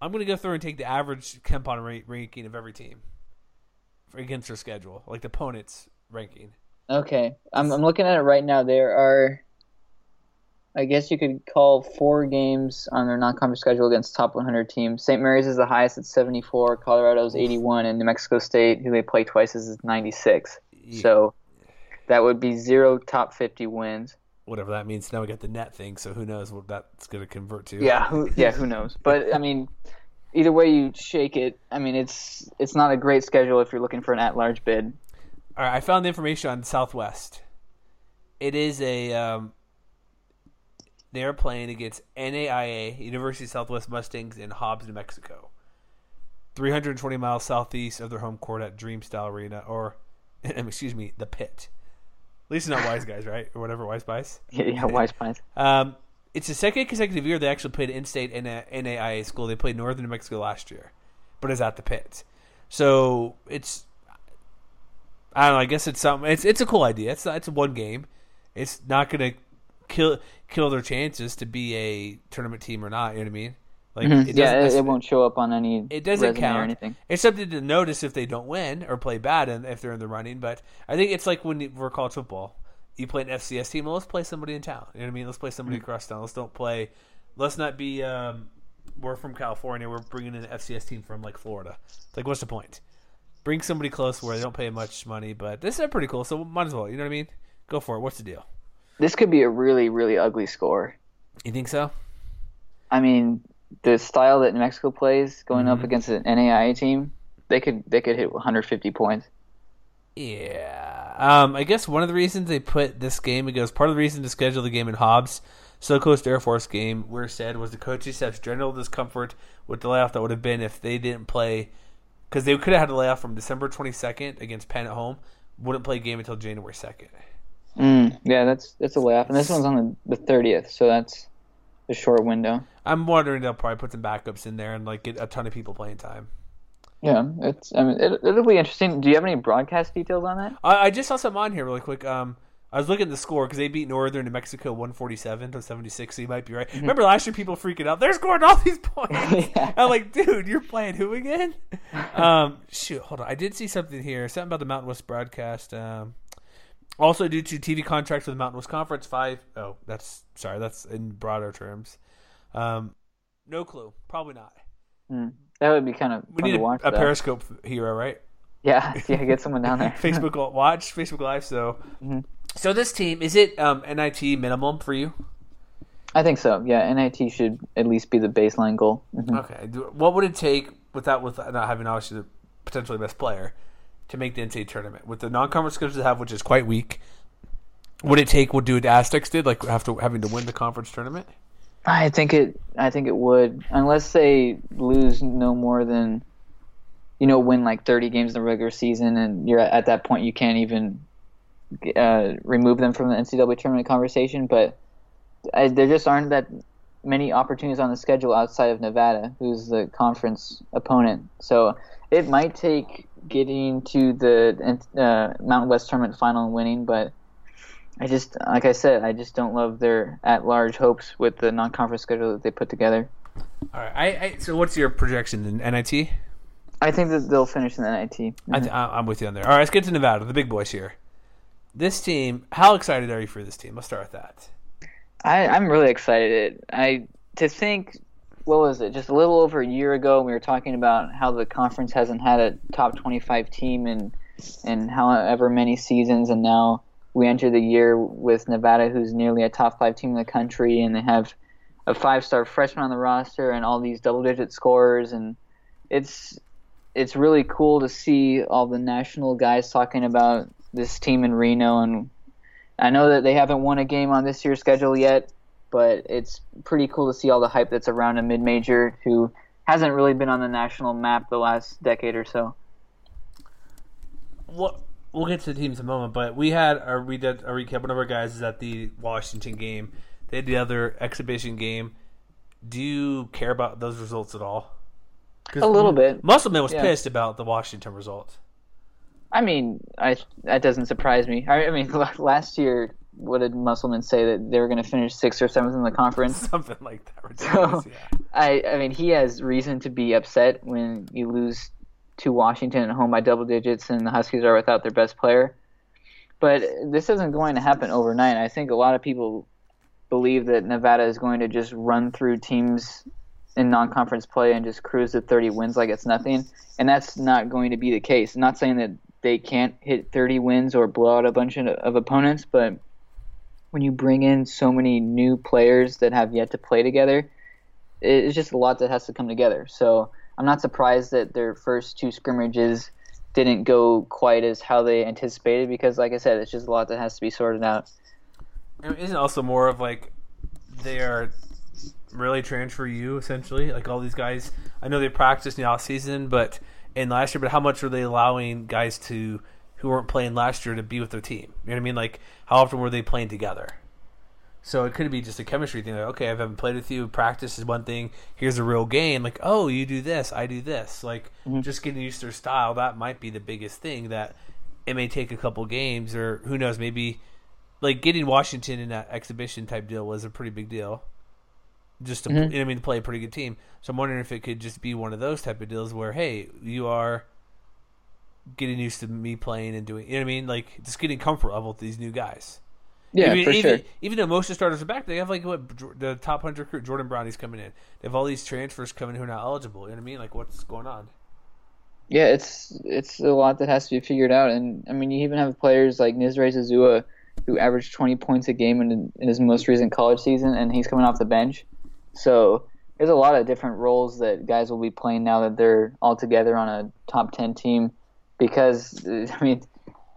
I'm going to go through and take the average KenPom ranking of every team against their schedule, like the opponent's ranking. Okay, I'm I'm looking at it right now. There are, I guess you could call four games on their non-conference schedule against top 100 teams. St. Mary's is the highest at 74. Colorado's 81, and New Mexico State, who they play twice, is 96. Yeah. So that would be zero top 50 wins. Whatever that means. Now we got the net thing, so who knows what that's going to convert to? Yeah, who yeah who knows? But I mean either way you shake it, I mean it's it's not a great schedule if you're looking for an at-large bid. All right, I found the information on Southwest. It is a um, they are playing against NAIA University of Southwest Mustangs in Hobbs, New Mexico. 320 miles southeast of their home court at Dreamstyle Arena, or excuse me, the Pit. At least not Wise Guys, right, or whatever Wise Pies. Yeah, yeah Wise Pies. um, it's the second consecutive year they actually played in-state in a NAIA school. They played Northern New Mexico last year, but it's at the Pits. So it's I don't know. I guess it's something. It's it's a cool idea. It's it's one game. It's not gonna kill kill their chances to be a tournament team or not. You know what I mean? Like mm-hmm. it yeah, it, it, won't show up on any. It doesn't count. Or anything. It's something to notice if they don't win or play bad, and if they're in the running. But I think it's like when we're college football you play an FCS team. Well, let's play somebody in town. You know what I mean? Let's play somebody mm-hmm. across town. Let's don't play. Let's not be. Um, we're from California. We're bringing in an FCS team from like Florida. It's like, what's the point? Bring somebody close where they don't pay much money, but this is pretty cool. So might as well. You know what I mean? Go for it. What's the deal? This could be a really, really ugly score. You think so? I mean, the style that New Mexico plays going mm-hmm. up against an NAIA team, they could they could hit 150 points. Yeah. Um, I guess one of the reasons they put this game, because part of the reason to schedule the game in Hobbs, Slow Coast Air Force game, where said was the coaching staff's general discomfort with the layoff that would have been if they didn't play, because they could have had a layoff from December 22nd against Penn at home, wouldn't play a game until January 2nd. Mm, yeah, that's that's a layoff, and this one's on the, the 30th, so that's a short window. I'm wondering they'll probably put some backups in there and like get a ton of people playing time. Yeah, it's. I mean, it, will be interesting. Do you have any broadcast details on that? I, I just saw some on here really quick. Um, I was looking at the score because they beat Northern New Mexico 147 to 76. So you might be right. Mm-hmm. Remember last year, people freaking out. They're scoring all these points. yeah. I'm like, dude, you're playing who again? um, shoot, hold on. I did see something here. Something about the Mountain West broadcast. Um, also, due to TV contracts with the Mountain West Conference, five. Oh, that's sorry. That's in broader terms. Um, no clue. Probably not. Mm. That would be kind of we need a, a Periscope hero, right? Yeah, yeah, get someone down there. Facebook watch, Facebook Live. So, mm-hmm. so this team is it um, NIT minimum for you? I think so. Yeah, NIT should at least be the baseline goal. Mm-hmm. Okay, what would it take without with not having obviously the potentially best player to make the NCAA tournament with the non-conference schedule they have, which is quite weak? Would it take? what what Aztecs did, like after having to win the conference tournament? I think it. I think it would, unless they lose no more than you know, win like 30 games in the regular season, and you're at that point you can't even uh, remove them from the NCAA tournament conversation. But I, there just aren't that many opportunities on the schedule outside of Nevada, who's the conference opponent. So it might take getting to the uh, Mountain West tournament final and winning, but I just, like I said, I just don't love their at-large hopes with the non-conference schedule that they put together. All right. I, I so what's your projection in NIT? I think that they'll finish in the NIT. Mm-hmm. I th- I'm with you on there. All right, let's get to Nevada, the big boys here. This team, how excited are you for this team? Let's start with that. I, I'm really excited. I to think, what was it? Just a little over a year ago, we were talking about how the conference hasn't had a top 25 team in in however many seasons, and now we enter the year with Nevada, who's nearly a top five team in the country, and they have a five-star freshman on the roster and all these double-digit scorers, and it's it's really cool to see all the national guys talking about this team in Reno, and I know that they haven't won a game on this year's schedule yet, but it's pretty cool to see all the hype that's around a mid-major who hasn't really been on the national map the last decade or so. What we'll get to the teams in a moment, but we had our we did a recap. One of our guys is at the Washington game. They had the other exhibition game. Do you care about those results at all? A little bit. Musselman was Yeah. pissed about the Washington result. I mean, I that doesn't surprise me. I, I mean, last year, what did Musselman say that they were going to finish sixth or seventh in the conference? Something like that. So, yeah. I, I mean, he has reason to be upset when you lose to Washington at home by double digits, and the Huskies are without their best player. But this isn't going to happen overnight. I think a lot of people believe that Nevada is going to just run through teams in non-conference play and just cruise to 30 wins like it's nothing, and that's not going to be the case. I'm not saying that they can't hit 30 wins or blow out a bunch of, of opponents, but when you bring in so many new players that have yet to play together, it's just a lot that has to come together. So I'm not surprised that their first two scrimmages didn't go quite as how they anticipated because, like I said, it's just a lot that has to be sorted out. I mean, isn't also more of like they are really transfer you essentially? Like all these guys, I know they practiced in the off season, but in last year, but how much are they allowing guys to who weren't playing last year to be with their team? You know what I mean? Like how often were they playing together? So it could be just a chemistry thing. Like, okay, I haven't played with you. Practice is one thing. Here's a real game. Like, oh, you do this, I do this. Like, mm-hmm. just getting used to their style. That might be the biggest thing. That it may take a couple games, or who knows, maybe like getting Washington in that exhibition type deal was a pretty big deal. Just to, mm-hmm. you know I mean, to play a pretty good team. So I'm wondering if it could just be one of those type of deals where, hey, you are getting used to me playing and doing, you know what I mean, like just getting comfort level with these new guys. Yeah, even, for even, sure. Even though most of the starters are back, they have like what the top hundred recruit Jordan Brownie's coming in. They have all these transfers coming who are not eligible. You know what I mean? Like what's going on? Yeah, it's it's a lot that has to be figured out, and I mean, you even have players like Nisre Zouzoua, who averaged 20 points a game in, in his most recent college season, and he's coming off the bench. So there's a lot of different roles that guys will be playing now that they're all together on a top 10 team, because I mean,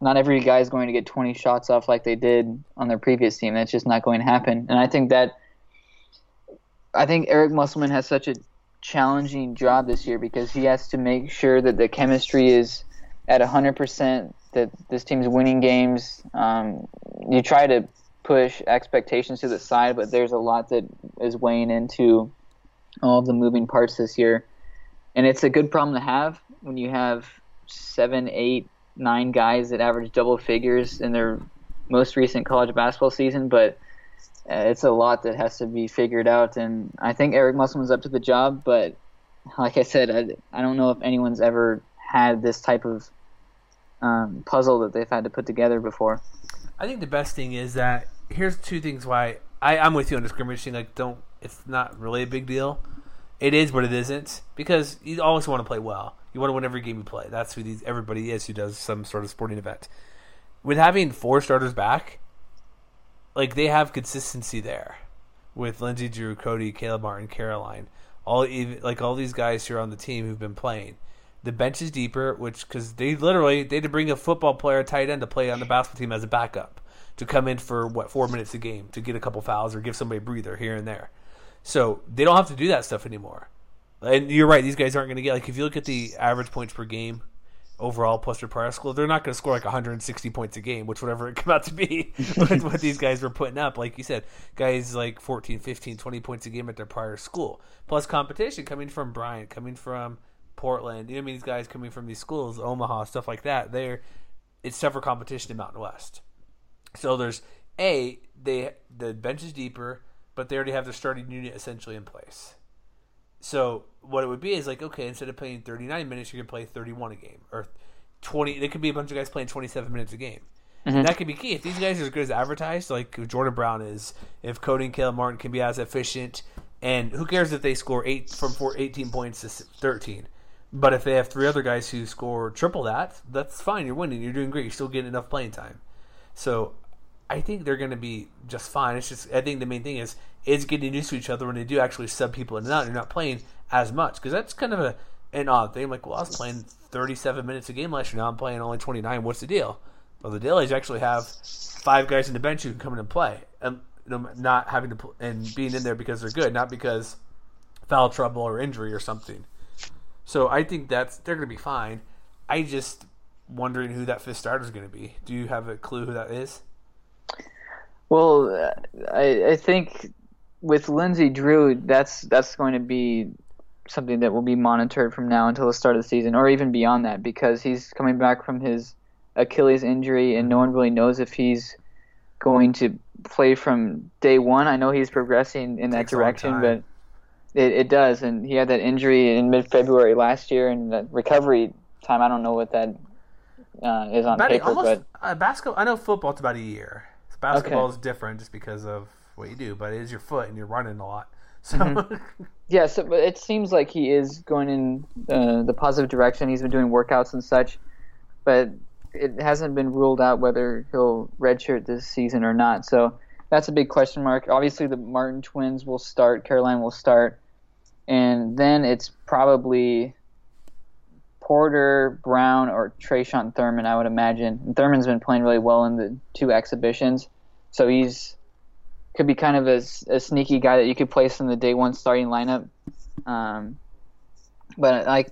not every guy is going to get 20 shots off like they did on their previous team. That's just not going to happen, and I think that I think Eric Musselman has such a challenging job this year because he has to make sure that the chemistry is at 100%, that this team's winning games. Um, you try to push expectations to the side, but there's a lot that is weighing into all of the moving parts this year. And it's a good problem to have when you have seven, eight, nine guys that average double figures in their most recent college basketball season, but uh, it's a lot that has to be figured out, and I think Eric Musselman's up to the job. But like I said, I, I don't know if anyone's ever had this type of um, puzzle that they've had to put together before. I think the best thing is that here's two things why I, I'm with you on the. Like, don't it's not really a big deal. It is, but it isn't because you always want to play well. You want to win every game you play. That's who these everybody is who does some sort of sporting event. With having four starters back, like they have consistency there with Lindsey Drew, Cody, Caleb Martin, Caroline, all like all these guys here on the team who've been playing. The bench is deeper, which because they literally they had to bring a football player, tight end, to play on the basketball team as a backup to come in for what four minutes a game to get a couple fouls or give somebody a breather here and there. So they don't have to do that stuff anymore. And you're right; these guys aren't going to get like if you look at the average points per game overall plus their prior school, they're not going to score like 160 points a game, which whatever it come out to be with what these guys were putting up. Like you said, guys like 14, 15, 20 points a game at their prior school, plus competition coming from Bryant, coming from Portland. You know, I mean, these guys coming from these schools, Omaha, stuff like that. They're it's tougher competition in Mountain West. So there's a they the bench is deeper, but they already have their starting unit essentially in place. So what it would be is like, okay, instead of playing 39 minutes, you're gonna play 31 a game or 20. There could be a bunch of guys playing 27 minutes a game. Mm-hmm. And that could be key if these guys are as good as advertised, like Jordan Brown is. If Cody and Caleb Martin can be as efficient, and who cares if they score eight from four, 18 points to 13. But if they have three other guys who score triple that, that's fine. You're winning. You're doing great. You're still getting enough playing time. So I think they're going to be just fine. It's just I think the main thing is is getting used to each other when they do actually sub people in and out. You're not playing as much because that's kind of a an odd thing. Like, well, I was playing 37 minutes a game last year. Now I'm playing only 29. What's the deal? Well, the deal is actually have five guys in the bench who can come in and play, and not having to pl- and being in there because they're good, not because foul trouble or injury or something. So I think that's they're going to be fine. I just wondering who that fifth starter is going to be. Do you have a clue who that is? Well, I, I think with Lindsey Drew, that's that's going to be something that will be monitored from now until the start of the season, or even beyond that, because he's coming back from his Achilles injury, and no one really knows if he's going to play from day one. I know he's progressing in that direction, but it, it does. And he had that injury in mid-February last year, and that recovery time. I don't know what that uh, is on about paper, almost, but uh, basketball. I know football. It's about a year. Basketball okay. is different just because of what you do, but it is your foot and you're running a lot. So mm-hmm. yeah, so but it seems like he is going in uh, the positive direction. He's been doing workouts and such, but it hasn't been ruled out whether he'll redshirt this season or not. So that's a big question mark. Obviously, the Martin twins will start. Caroline will start, and then it's probably Porter, Brown, or Tre'Shawn Thurman, I would imagine. And Thurman's been playing really well in the two exhibitions, so he's could be kind of a, a sneaky guy that you could place in the day one starting lineup. Um, but like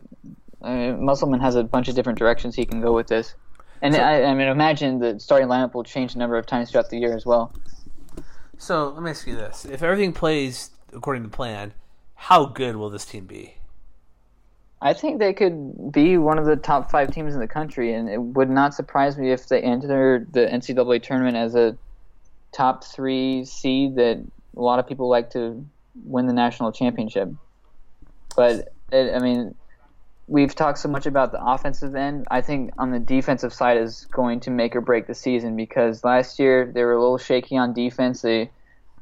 uh, Musselman has a bunch of different directions he can go with this, and so, I, I mean, imagine the starting lineup will change a number of times throughout the year as well. So let me ask you this: If everything plays according to plan, how good will this team be? I think they could be one of the top five teams in the country, and it would not surprise me if they enter the NCAA tournament as a top three seed that a lot of people like to win the national championship. But it, I mean, we've talked so much about the offensive end. I think on the defensive side is going to make or break the season because last year they were a little shaky on defense. They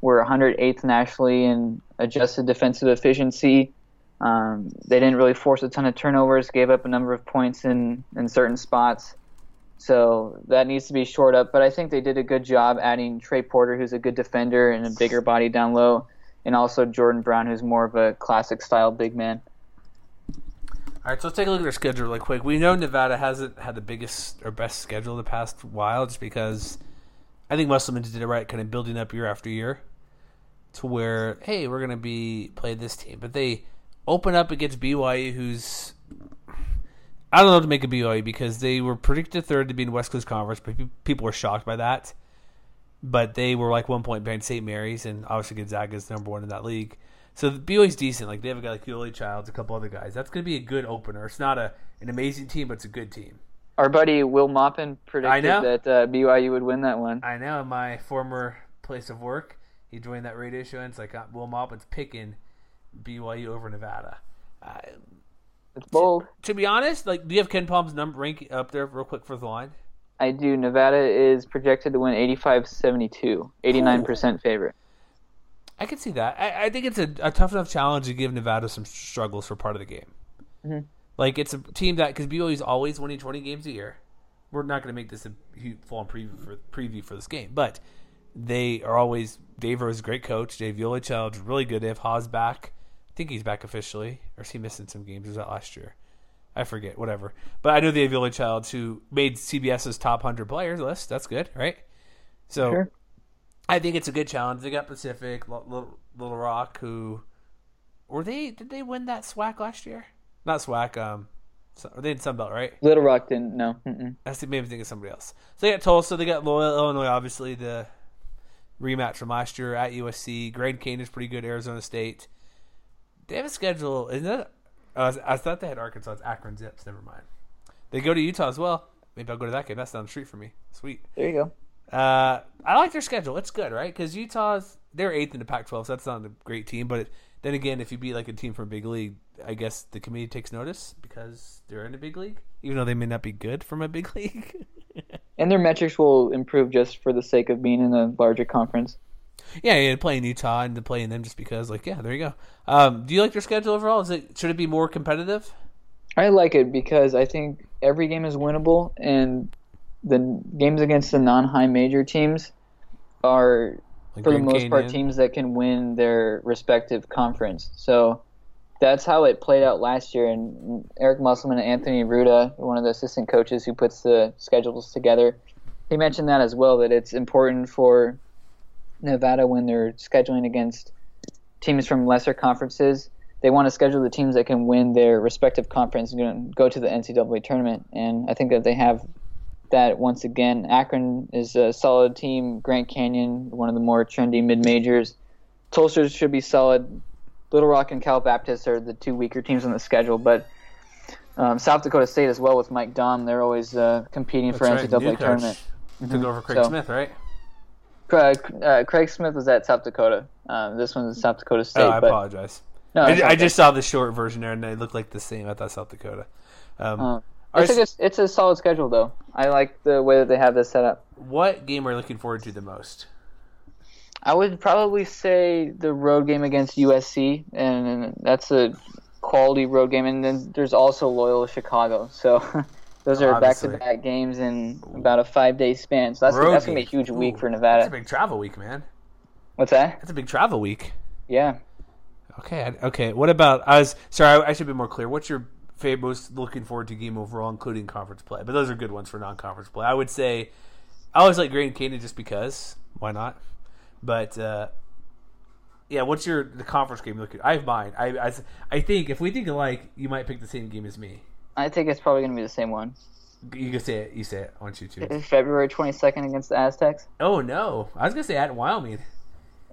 were 108th nationally in adjusted defensive efficiency. Um, they didn't really force a ton of turnovers, gave up a number of points in, in certain spots. So that needs to be shored up. But I think they did a good job adding Trey Porter, who's a good defender and a bigger body down low, and also Jordan Brown, who's more of a classic style big man. All right, so let's take a look at their schedule really quick. We know Nevada hasn't had the biggest or best schedule the past while, just because I think Musselman did it right, kind of building up year after year to where, hey, we're to be play this team. But they open up against BYU, who's I don't know to make a BYU because they were predicted third to be in West Coast Conference, but people were shocked by that. But they were like one point behind St. Mary's, and obviously Gonzaga is number one in that league. So the BYU's decent. Like they have a guy like Yoeli Childs, a couple other guys. That's going to be a good opener. It's not a an amazing team, but it's a good team. Our buddy Will Maupin predicted that uh, BYU would win that one. I know. My former place of work, he joined that radio show, and it's like uh, Will Maupin's picking BYU over Nevada. Uh, it's bold. To, to, be honest, like, do you have KenPom's number rank up there real quick for the line? I do. Nevada is projected to win 85-72, 89% favorite. I can see that. I, I think it's a, a, tough enough challenge to give Nevada some struggles for part of the game. Mm-hmm. Like it's a team that because BYU is always winning 20 games a year. We're not going to make this a full on preview for preview for this game, but they are always. Dave is a great coach. Dave Yoeli Childs is really good. They have Haws back think he's back officially, or is he missing some games? Was that last year? I forget. Whatever. But I know the Yoeli Childs who made CBS's top hundred players list. That's good, right? So sure. I think it's a good challenge. They got Pacific, Little, Little Rock, who were they? Did they win that SWAC last year? Not SWAC. Um, so, they in Sunbelt, right? Little Rock didn't. No. Mm-mm. That's the maybe think of somebody else. So they got Tulsa. They got Loyola, Illinois. Obviously, the rematch from last year at USC. Grand is pretty good. Arizona State. They have a schedule. Isn't it? Uh, I thought they had Arkansas. It's Akron Zips. Never mind. They go to Utah as well. Maybe I'll go to that game. That's down the street for me. Sweet. There you go. Uh, I like their schedule. It's good, right? Because Utah's they're eighth in the Pac-12, so that's not a great team. But then again, if you beat like a team from a big league, I guess the committee takes notice because they're in a big league, even though they may not be good from a big league. And their metrics will improve just for the sake of being in a larger conference. Yeah, yeah, playing Utah and to playing them just because, like, yeah, there you go. Um, do you like their schedule overall? Is it should it be more competitive? I like it because I think every game is winnable, and the games against the non-high major teams are, Like for the most part, teams that can win their respective conference. So that's how it played out last year. And Eric Musselman and Anthony Ruta, one of the assistant coaches who puts the schedules together, he mentioned that as well. That it's important for Nevada when they're scheduling against teams from lesser conferences. They want to schedule the teams that can win their respective conference and go to the NCAA tournament. And I think that they have that once again. Akron is a solid team. Grand Canyon, one of the more trendy mid majors. Tulsa should be solid. Little Rock and Cal Baptist are the two weaker teams on the schedule, but um, South Dakota State as well with Mike Daum. They're always uh, competing for right, NCAA new coach. tournament. Took over Craig So- Smith, right? Craig, uh, Craig Smith was at South Dakota. Um, this one's South Dakota State. oh, I but apologize. no, I, it's I just saw the short version there, and they look like the same. I thought South Dakota. Um, Um, it's, a, s- good- it's a solid schedule though. I like the way that they have this set up. what game are you looking forward to the most? I would probably say the road game against USC, and that's a quality road game. And then there's also Loyola Chicago. So those are Obviously. back-to-back games in about a five-day span. So that's, Road that's gonna be a huge week Ooh, for Nevada. That's a big travel week, man. What's that? That's a big travel week. Yeah. Okay, I- okay. What about? I was sorry. I, I should be more clear. What's your favorite, most looking forward to game overall, including conference play? But those are good ones for non-conference play. I would say I always like Grand Canyon just because. Why not? But uh, yeah, what's your the conference game looking? I have mine. I, I I think if we think alike, you might pick the same game as me. I think it's probably gonna be the same one. You can say it. You say it. I want you to. February 22nd against the Aztecs. Oh no! I was gonna say at Wyoming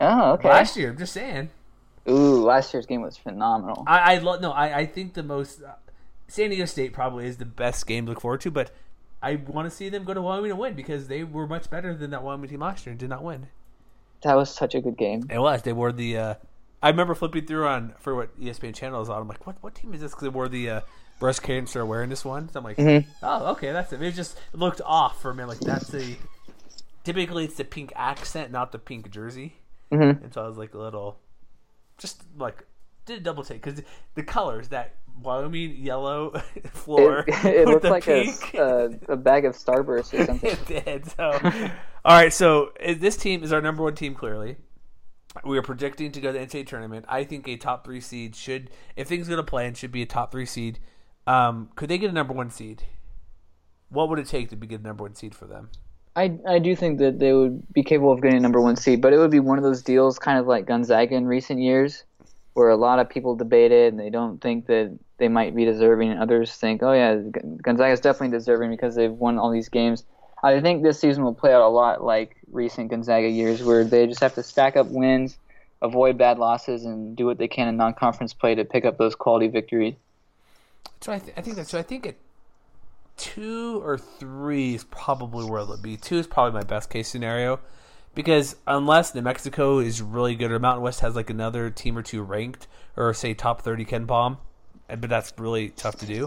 Oh, okay. last year. I'm just saying. Ooh, last year's game was phenomenal. I, I love no. I, I think the most uh, San Diego State probably is the best game to look forward to, but I want to see them go to Wyoming and win because they were much better than that Wyoming team last year and did not win. That was such a good game. It was. They wore the. Uh, I remember flipping through on for what ESPN channel is on. I'm like, what what team is this? Because they wore the uh, breast cancer awareness one. So I'm like, oh okay, that's it. It just looked off for me. Like that's the. Typically, it's the pink accent, not the pink jersey. Mhm. And so I was like a little, just like did a double take because the colors that Wyoming yellow floor It, it looked like a, pink. a, a bag of Starburst or something. it did. So, all right. So uh, this team is our number one team. Clearly, we are predicting to go to the NCAA tournament. I think a top three seed should, if things go to plan, should be a top three seed. Um, could they get a number one seed? What would it take to be get a number one seed for them? I, I do think that they would be capable of getting a number one seed, but it would be one of those deals, kind of like Gonzaga in recent years, where a lot of people debated and they don't think that they might be deserving, and others think, oh yeah, Gonzaga is definitely deserving because they've won all these games. I think this season will play out a lot like recent Gonzaga years, where they just have to stack up wins, avoid bad losses, and do what they can in non-conference play to pick up those quality victories. So I, th- I think that's so. I think a two or three is probably where it'll be. Two is probably my best case scenario because unless New Mexico is really good or Mountain West has like another team or two ranked or say top thirty KenPom, eh, but that's really tough to do.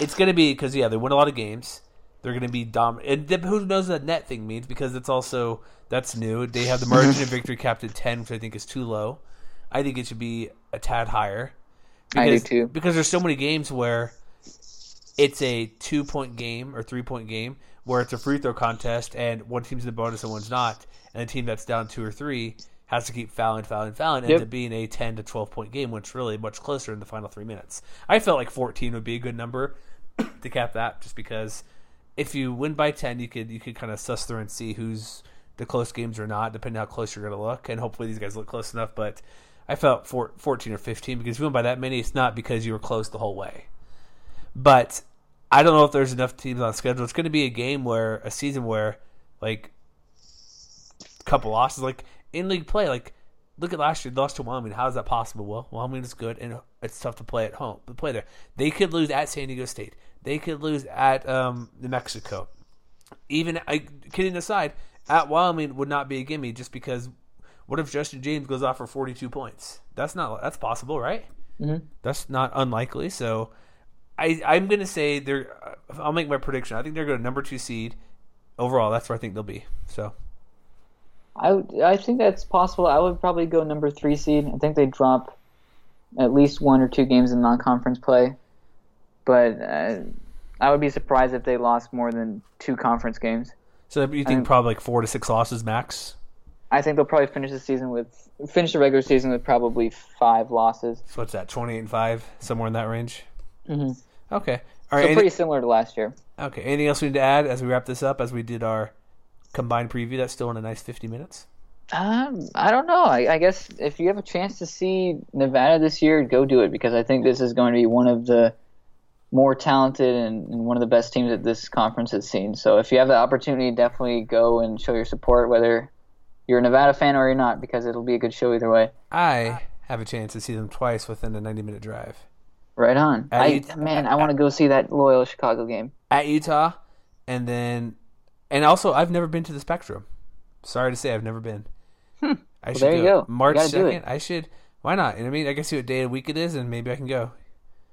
It's going to be because yeah they win a lot of games. They're going to be dom. And who knows what that net thing means because it's also that's new. They have the margin of victory capped at ten, which I think is too low. I think it should be a tad higher. I do Because, too. Because there's so many games where it's a two point game or three point game where it's a free throw contest and one team's in the bonus and one's not, and the team that's down two or three has to keep fouling, fouling, fouling, ends Yep. up being a ten to twelve point game, which really much closer in the final three minutes. I felt like fourteen would be a good number to cap that, just because if you win by ten, you could you could kind of suss through and see who's the close games or not, depending how close you're going to look, and hopefully these guys look close enough. But I felt four, 14 or 15 because if you went by that many, it's not because you were close the whole way. But I don't know if there's enough teams on schedule. It's going to be a game where a season where like a couple losses, like in league play, like look at last year, they lost to Wyoming. How is that possible? Well, Wyoming is good, and it's tough to play at home. To play there, they could lose at San Diego State. They could lose at um, New Mexico. Even I, kidding aside, at Wyoming would not be a gimme just because. What if Justin James goes off for forty-two points? That's not that's possible, right? Mhm. That's not unlikely. So, I I'm gonna say they're. I'll make my prediction. I think they're going to number two seed overall. That's where I think they'll be. So. I would- I think that's possible. I would probably go number three seed. I think they drop at least one or two games in non-conference play, but uh, I would be surprised if they lost more than two conference games. So you think think- probably like four to six losses max? I think they'll probably finish the season with finish the regular season with probably five losses. So what's that? Twenty eight and five, somewhere in that range. Mhm. Okay. All right. So any- pretty similar to last year. okay. Anything else we need to add as we wrap this up? As we did our combined preview, that's still in a nice fifty minutes. Um, I don't know. I, I guess if you have a chance to see Nevada this year, go do it because I think this is going to be one of the more talented and, and one of the best teams that this conference has seen. So if you have the opportunity, definitely go and show your support, whether you're a Nevada fan or you're not, because it'll be a good show either way. I have a chance to see them twice within a ninety minute drive Right on. At I, man, I want to go see that Loyola Chicago game. at Utah, and then and also I've never been to the Spectrum. Sorry to say, I've never been. I should Hmm. there you go. March gotta do it. second. I should. Why not? What I mean, I can see what day of the week it is, and maybe I can go.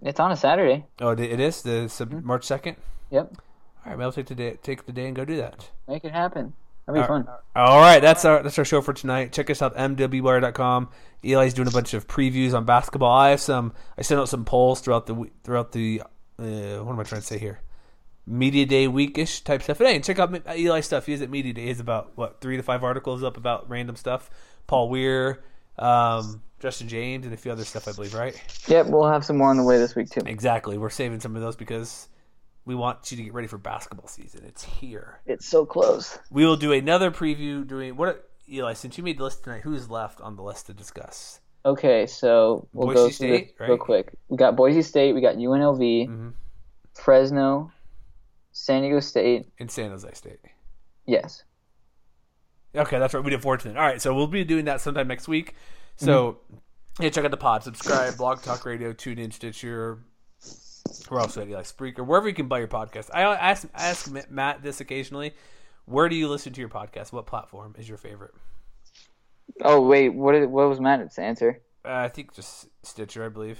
It's on a Saturday. Oh, it is the sub- Hmm. March second. Yep. All right, maybe I'll take the day, take the day and go do that. Make it happen. That'd be fun. All right, that's our that's our show for tonight. Check us out mwwire.com. Eli's doing a bunch of previews on basketball. I have some. I sent out some polls throughout the throughout the. Uh, what am I trying to say here? Media day weekish type stuff. But hey, check out Eli stuff. He is at Media Day. He's about what three to five articles up about random stuff. Paul Weir, um, Justin James, and a few other stuff. I believe, right? Yep, we'll have some more on the way this week too. Exactly. We're saving some of those because we want you to get ready for basketball season. It's here. It's so close. We will do another preview. Doing what, Eli? Since you made the list tonight, who's left on the list to discuss? Okay, so we'll Boise go through State, this real quick. We got Boise State, we got UNLV, Mhm. Fresno, San Diego State. and San Jose State. Yes. Okay, that's right. We did four tonight. All right, so we'll be doing that sometime next week. So yeah, check out the pod, subscribe, Blog Talk Radio, tune in, Stitcher. Where else would you like Spreaker? Wherever you can buy your podcast. I ask I ask Matt this occasionally. Where do you listen to your podcast? What platform is your favorite? Oh wait, what did, what was Matt's answer? Uh, I think just Stitcher, I believe.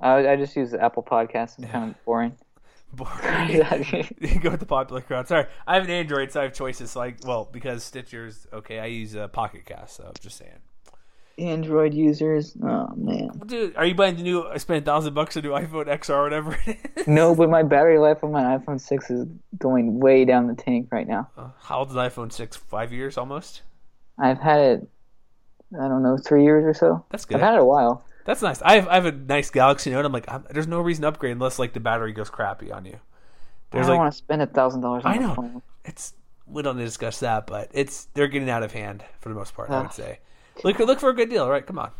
I I just use the Apple Podcast. It's kind of boring. Boring. you go with the popular crowd. Sorry, I have an Android, so I have choices. So like, well, because Stitcher's okay, I use uh, Pocket Cast. So I'm just saying. Android users. Oh man. Dude, are you buying the new? I spent a thousand bucks on a new iPhone XR, or whatever. it is? No, but my battery life on my iPhone six is going way down the tank right now. Uh, How old is iPhone six? Five years almost. I've had it. I don't know, three years or so. That's good. I've had it a while. That's nice. I have I have a nice Galaxy Note. I'm like, I'm, there's no reason to upgrade unless like the battery goes crappy on you. I don't like want to spend a thousand dollars I know. phone. it's we don't need to discuss that, but it's they're getting out of hand for the most part. I would say. Look look for a good deal. right? come on.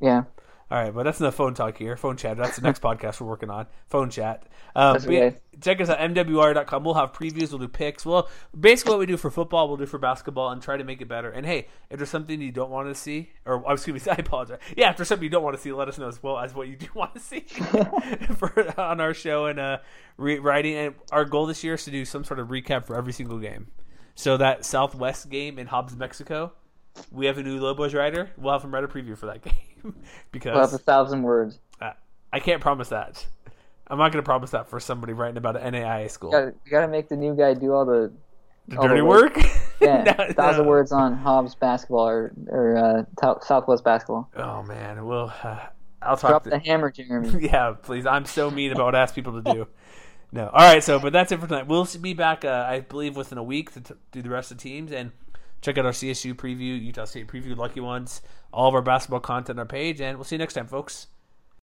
Yeah. All right, but that's enough phone talk here. Phone chat. That's the next podcast we're working on. Phone chat. Um, yeah, check us out mwr.com. We'll have previews. We'll do picks. Well, basically what we do for football, we'll do for basketball, and try to make it better. And hey, if there's something you don't want to see, or oh, excuse me, I apologize. Yeah, if there's something you don't want to see, let us know as well as what you do want to see for on our show and uh, re- writing. And our goal this year is to do some sort of recap for every single game. So that Southwest game in Hobbs, Mexico, we have a new Lobos writer. We'll have him write a preview for that game because We'll have a thousand words. uh, I can't promise that. I'm not going to promise that for somebody writing about an NAIA school. You gotta, make the new guy do all the the all the dirty work. work. yeah No, thousand no. words on Hobbs basketball or or uh, Southwest basketball. Oh man, well, uh, I'll talk. Drop To, the hammer, Jeremy. yeah, please. I'm so mean about what I ask people to do. No, all right. So, but that's it for tonight. We'll be back, uh, I believe, within a week to t- do the rest of the teams and check out our CSU preview, Utah State preview, Lucky Ones, all of our basketball content on our page, and we'll see you next time, folks.